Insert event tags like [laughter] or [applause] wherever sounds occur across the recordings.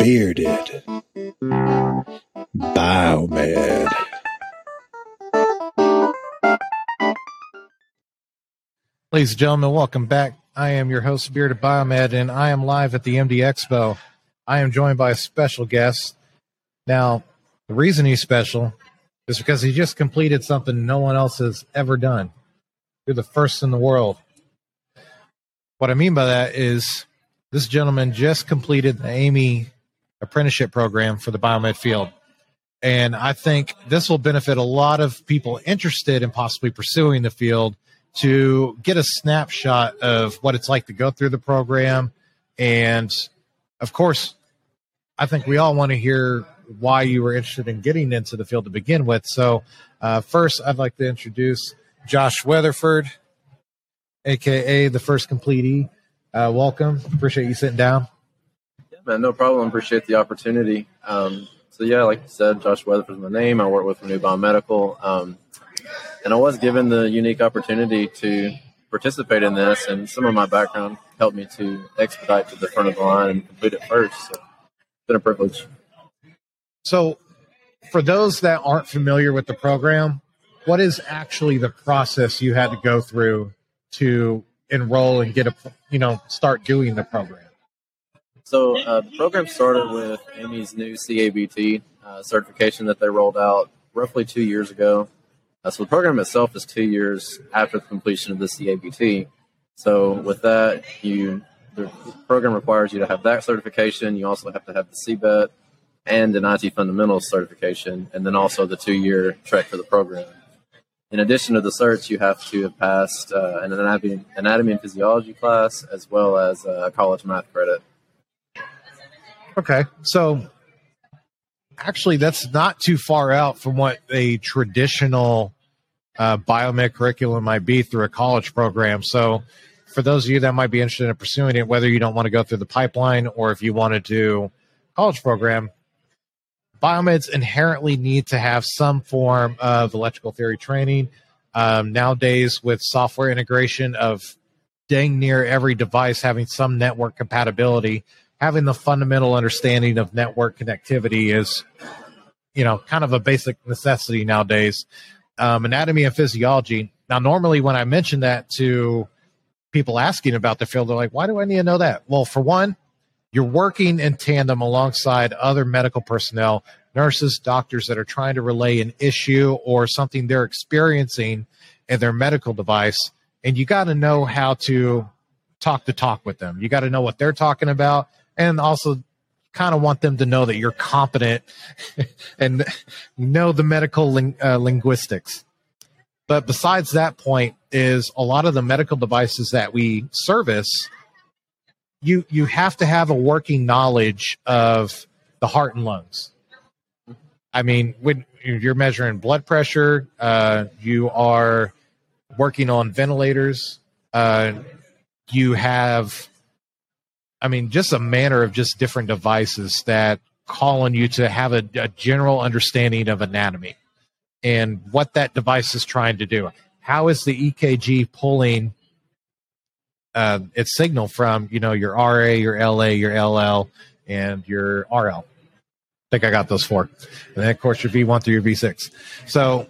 Bearded. Biomed. Ladies and gentlemen, welcome back. I am your host, Bearded Biomed, and I am live at the MD Expo. I am joined by a special guest. Now, the reason he's special is because he just completed something no one else has ever done. You're the first in the world. What I mean by that is this gentleman just completed the AAMI apprenticeship program for the biomed field. And I think this will benefit a lot of people interested in possibly pursuing the field to get a snapshot of what it's like to go through the program. And of course, I think we all want to hear why you were interested in getting into the field to begin with. So, uh, first, I'd like to introduce Josh Weatherford, aka the first completee. Uh, welcome. Appreciate you sitting down. Yeah, man, no problem. Appreciate the opportunity. Um, so yeah, like you said, Josh Weatherford's my name. I work with Renew Medical, Um, and I was given the unique opportunity to participate in this, and some of my background helped me to expedite to the front of the line and complete it first. So it's been a privilege. So, for those that aren't familiar with the program, what is actually the process you had to go through to enroll and get a you know start doing the program? So uh, the program started with AAMI's new CABT uh, certification that they rolled out roughly two years ago. Uh, so the program itself is two years after the completion of the CABT. So with that, you the program requires you to have that certification. You also have to have the CBET and an IT fundamentals certification, and then also the two-year trek for the program. In addition to the certs, you have to have passed uh, an anatomy, anatomy and physiology class as well as a college math credit. Okay, so actually, that's not too far out from what a traditional uh, biomed curriculum might be through a college program. So, for those of you that might be interested in pursuing it, whether you don't want to go through the pipeline or if you want to do college program, biomeds inherently need to have some form of electrical theory training. Um, nowadays, with software integration of dang near every device having some network compatibility, having the fundamental understanding of network connectivity is, you know, kind of a basic necessity nowadays. Um, anatomy and physiology. Now, normally when I mention that to people asking about the field, they're like, why do I need to know that? Well, for one, you're working in tandem alongside other medical personnel, nurses, doctors that are trying to relay an issue or something they're experiencing in their medical device. And you got to know how to talk to talk with them. You got to know what they're talking about and also kind of want them to know that you're competent [laughs] and know the medical ling- uh, linguistics. But besides that point is a lot of the medical devices that we service you you have to have a working knowledge of the heart and lungs. I mean, when you're measuring blood pressure, uh, you are working on ventilators. Uh, you have, I mean, just a manner of just different devices that call on you to have a, a general understanding of anatomy and what that device is trying to do. How is the EKG pulling uh, its signal from you know your RA, your LA, your LL, and your RL. I think I got those four, and then of course your V1 through your V6. So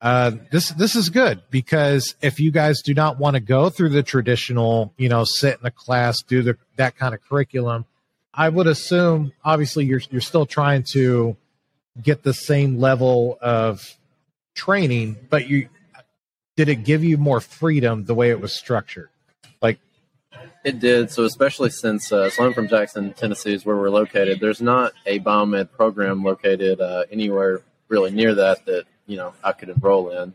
uh, this this is good because if you guys do not want to go through the traditional, you know, sit in a class, do the that kind of curriculum, I would assume obviously you're you're still trying to get the same level of training, but you did it give you more freedom the way it was structured? Like it did. So especially since uh, so I'm from Jackson, Tennessee, is where we're located. There's not a biomed program located uh, anywhere really near that that you know I could enroll in.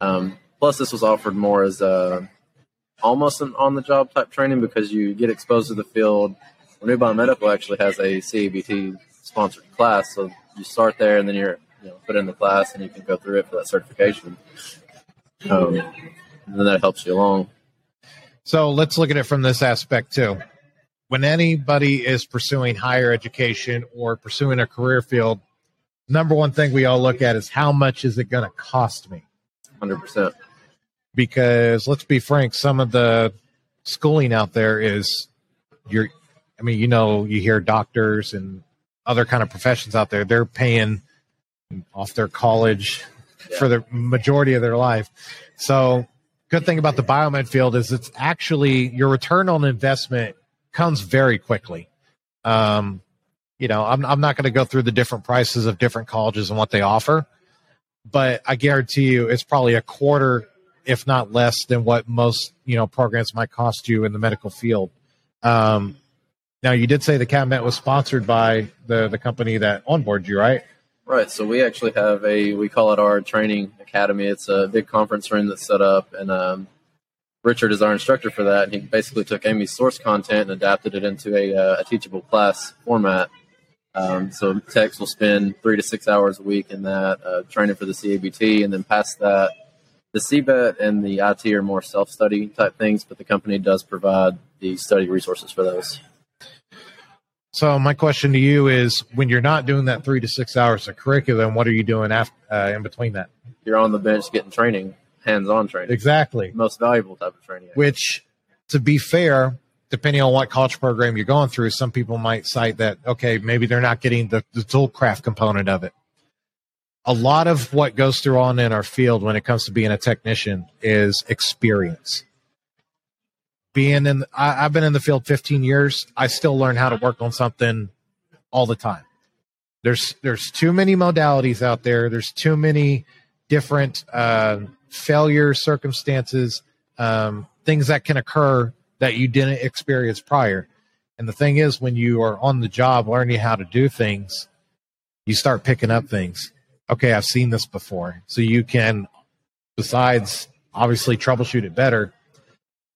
Um, plus, this was offered more as a almost an on-the-job type training because you get exposed to the field. Renew Biomedical actually has a CABT sponsored class, so you start there and then you're you know, put in the class and you can go through it for that certification. Um, and then that helps you along. So let's look at it from this aspect too. When anybody is pursuing higher education or pursuing a career field, number one thing we all look at is how much is it going to cost me? 100%. because let's be frank, some of the schooling out there is you're I mean, you know, you hear doctors and other kind of professions out there, they're paying off their college Yeah. for the majority of their life. So good thing about the biomed field is it's actually your return on investment comes very quickly. Um, you know, I'm I'm not going to go through the different prices of different colleges and what they offer, but I guarantee you it's probably a quarter, if not less, than what most you know programs might cost you in the medical field. Um, now, you did say the CABMET was sponsored by the the company that onboarded you, right? Right. So we actually have a we call it our training academy. It's a big conference room that's set up, and um, Richard is our instructor for that. And he basically took AAMI's source content and adapted it into a, uh, a teachable class format. Um, so techs will spend three to six hours a week in that uh, training for the CABT, and then past that, the CBET and the IT are more self-study type things, but the company does provide the study resources for those. So my question to you is, when you're not doing that three to six hours of curriculum, what are you doing after uh, in between that? You're on the bench getting training, hands-on training, Exactly. most valuable type of training. Which, to be fair, depending on what college program you're going through, some people might cite that okay, maybe they're not getting the, the tool craft component of it. A lot of what goes through on in our field when it comes to being a technician is experience. Being in, I, I've been in the field 15 years. I still learn how to work on something all the time. There's there's too many modalities out there. There's too many different uh, failure circumstances, um, things that can occur that you didn't experience prior. And the thing is, when you are on the job learning how to do things, you start picking up things. Okay, I've seen this before. So you can, besides obviously troubleshoot it better,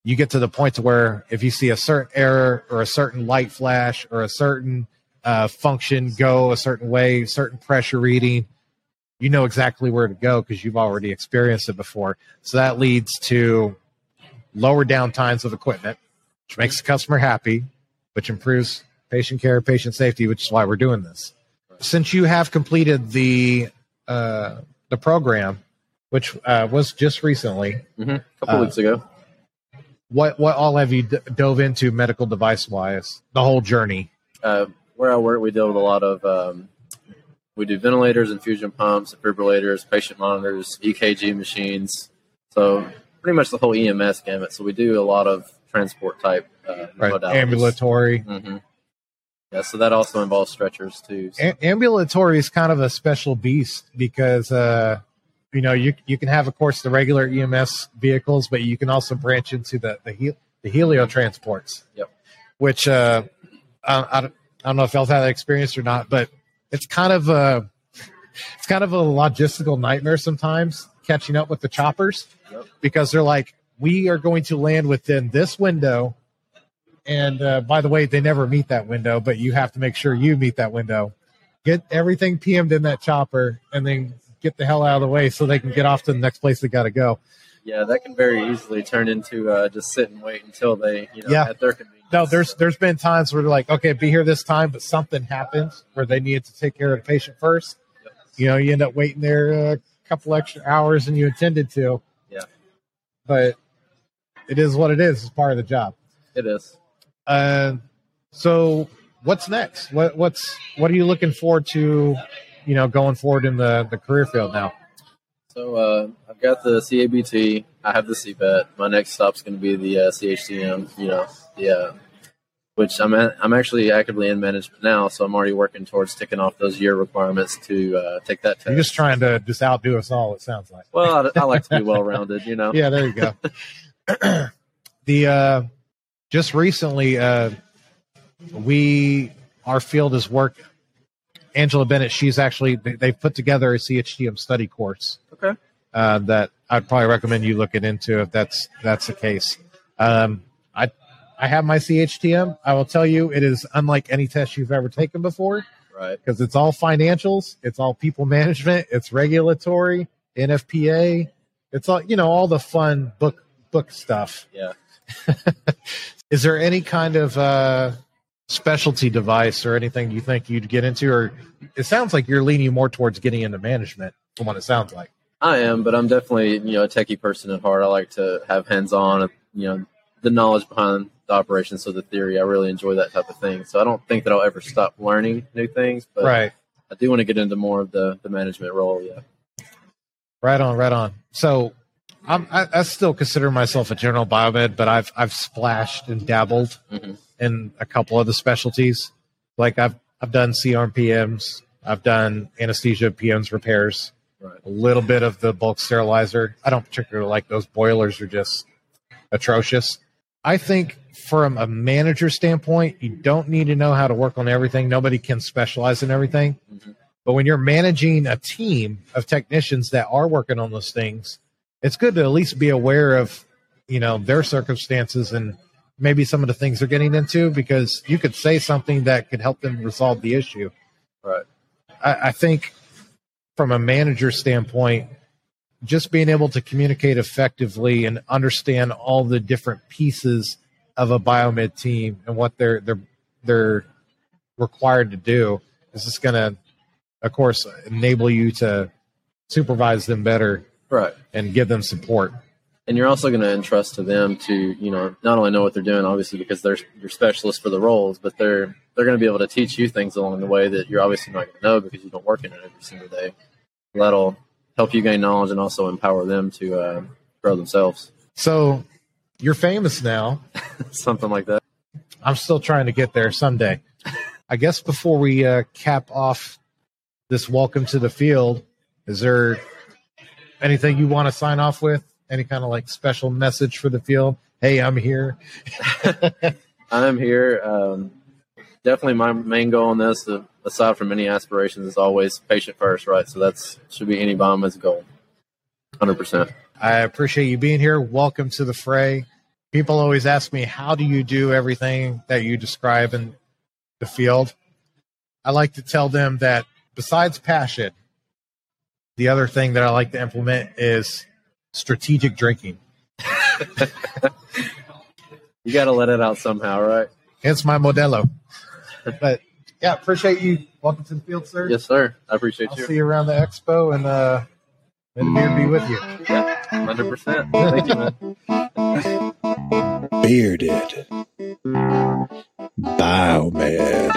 you get to the point to where if you see a certain error or a certain light flash or a certain uh, function go a certain way, certain pressure reading, you know exactly where to go because you've already experienced it before. So that leads to lower downtimes of equipment, which makes the customer happy, which improves patient care, patient safety, which is why we're doing this. Since you have completed the uh, the program, which uh, was just recently, hmm A couple Uh, weeks ago. What what all have you d- dove into medical device wise? The whole journey. uh, where I work, we deal with a lot of um, we do ventilators, infusion pumps, defibrillators, patient monitors, EKG machines. So pretty much the whole EMS gamut. So we do a lot of transport type uh, Right, ambulatory. hmm Yeah, so that also involves stretchers too. So- A- ambulatory is kind of a special beast because uh, you know you you can have, of course, the regular EMS vehicles, but you can also branch into the the, hel- the helio transports. Yep. Which uh, I, I, don't, I don't know if y'all had that experience or not, but it's kind of a it's kind of a logistical nightmare sometimes catching up with the choppers Yep. because they're like, we are going to land within this window. And uh, by the way, they never meet that window, but you have to make sure you meet that window. Get everything PM'd in that chopper and then get the hell out of the way so they can get off to the next place they got to go. yeah, that can very easily turn into uh, just sit and wait until they, you know, Yeah. at their convenience. No, there's there's been times where they're like, okay, be here this time, but something happens where they needed to take care of the patient first. You know, you end up waiting there a couple extra hours than you intended to. Yeah. But it is what it is. It's part of the job. It is. Uh, so what's next? What what's what are you looking forward to? You know, going forward in the the career field now. So uh, I've got the CABT. I have the CBET. My next stop's going to be the uh, CHTM. You know, the uh, which I'm at, I'm actually actively in management now, so I'm already working towards ticking off those year requirements to uh, take that test. You're just trying to just outdo us all. It sounds like. well, I, I like to be [laughs] well rounded. You know. Yeah, there you go. [laughs] the uh, just recently, uh, we our field has worked. Angela Bennett, she's actually they, they've put together a CHTM study course Okay. uh, that I'd probably recommend you looking into if that's that's the case. Um, I I have my CHTM. I will tell you, it is unlike any test you've ever taken before Right. because it's all financials, it's all people management, it's regulatory, NFPA, it's all you know, all the fun book book stuff. Yeah. [laughs] Is there any kind of uh, specialty device or anything you think you'd get into, or it sounds like you're leaning more towards getting into management from what it sounds like. I am, but I'm definitely you know a techie person at heart. I like to have hands on, you know, the knowledge behind the operations, so the theory. I really enjoy that type of thing. So I don't think that I'll ever stop learning new things, but right. I do want to get into more of the the management role. Yeah. Right on, right on. So I'm, I, I still consider myself a general biomed, but I've I've splashed and dabbled Mhm. In a couple of the specialties. Like I've I've done CRM PMs, I've done anesthesia PMs repairs, Right. a little bit of the bulk sterilizer. I don't particularly like those boilers; are just atrocious. I think from a manager standpoint, you don't need to know how to work on everything. Nobody can specialize in everything. Mhm. But when you're managing a team of technicians that are working on those things, it's good to at least be aware of, you know, their circumstances and maybe some of the things they're getting into because you could say something that could help them resolve the issue. Right. I, I think from a manager standpoint, just being able to communicate effectively and understand all the different pieces of a biomed team and what they're they're they're required to do is just going to, of course, enable you to supervise them better Right. and give them support. And you're also going to entrust to them to you know not only know what they're doing obviously because they're your specialists for the roles but they're they're going to be able to teach you things along the way that you're obviously not going to know because you don't work in it every single day that'll help you gain knowledge and also empower them to uh, grow themselves So you're famous now. [laughs] something like that I'm still trying to get there someday. I guess before we uh, cap off this welcome to the field, is there anything you want to sign off with? Any kind of like special message for the field? Hey, I'm here. [laughs] i'm here um, definitely my main goal in this uh, aside from any aspirations is always patient first right so that's should be any biomed's goal 100% I appreciate you being here. Welcome to the fray. People always ask me, how do you do everything that you describe in the field? I like to tell them that besides passion, the other thing that I like to implement is strategic drinking. [laughs] you got to let it out somehow right Hence my Modelo. But yeah, appreciate you. Welcome to the field, sir. yes sir i appreciate I'll you see you around the expo and uh, may the beer be with you. Yeah, Hundred percent. Thank you, man. Bearded. Biomed.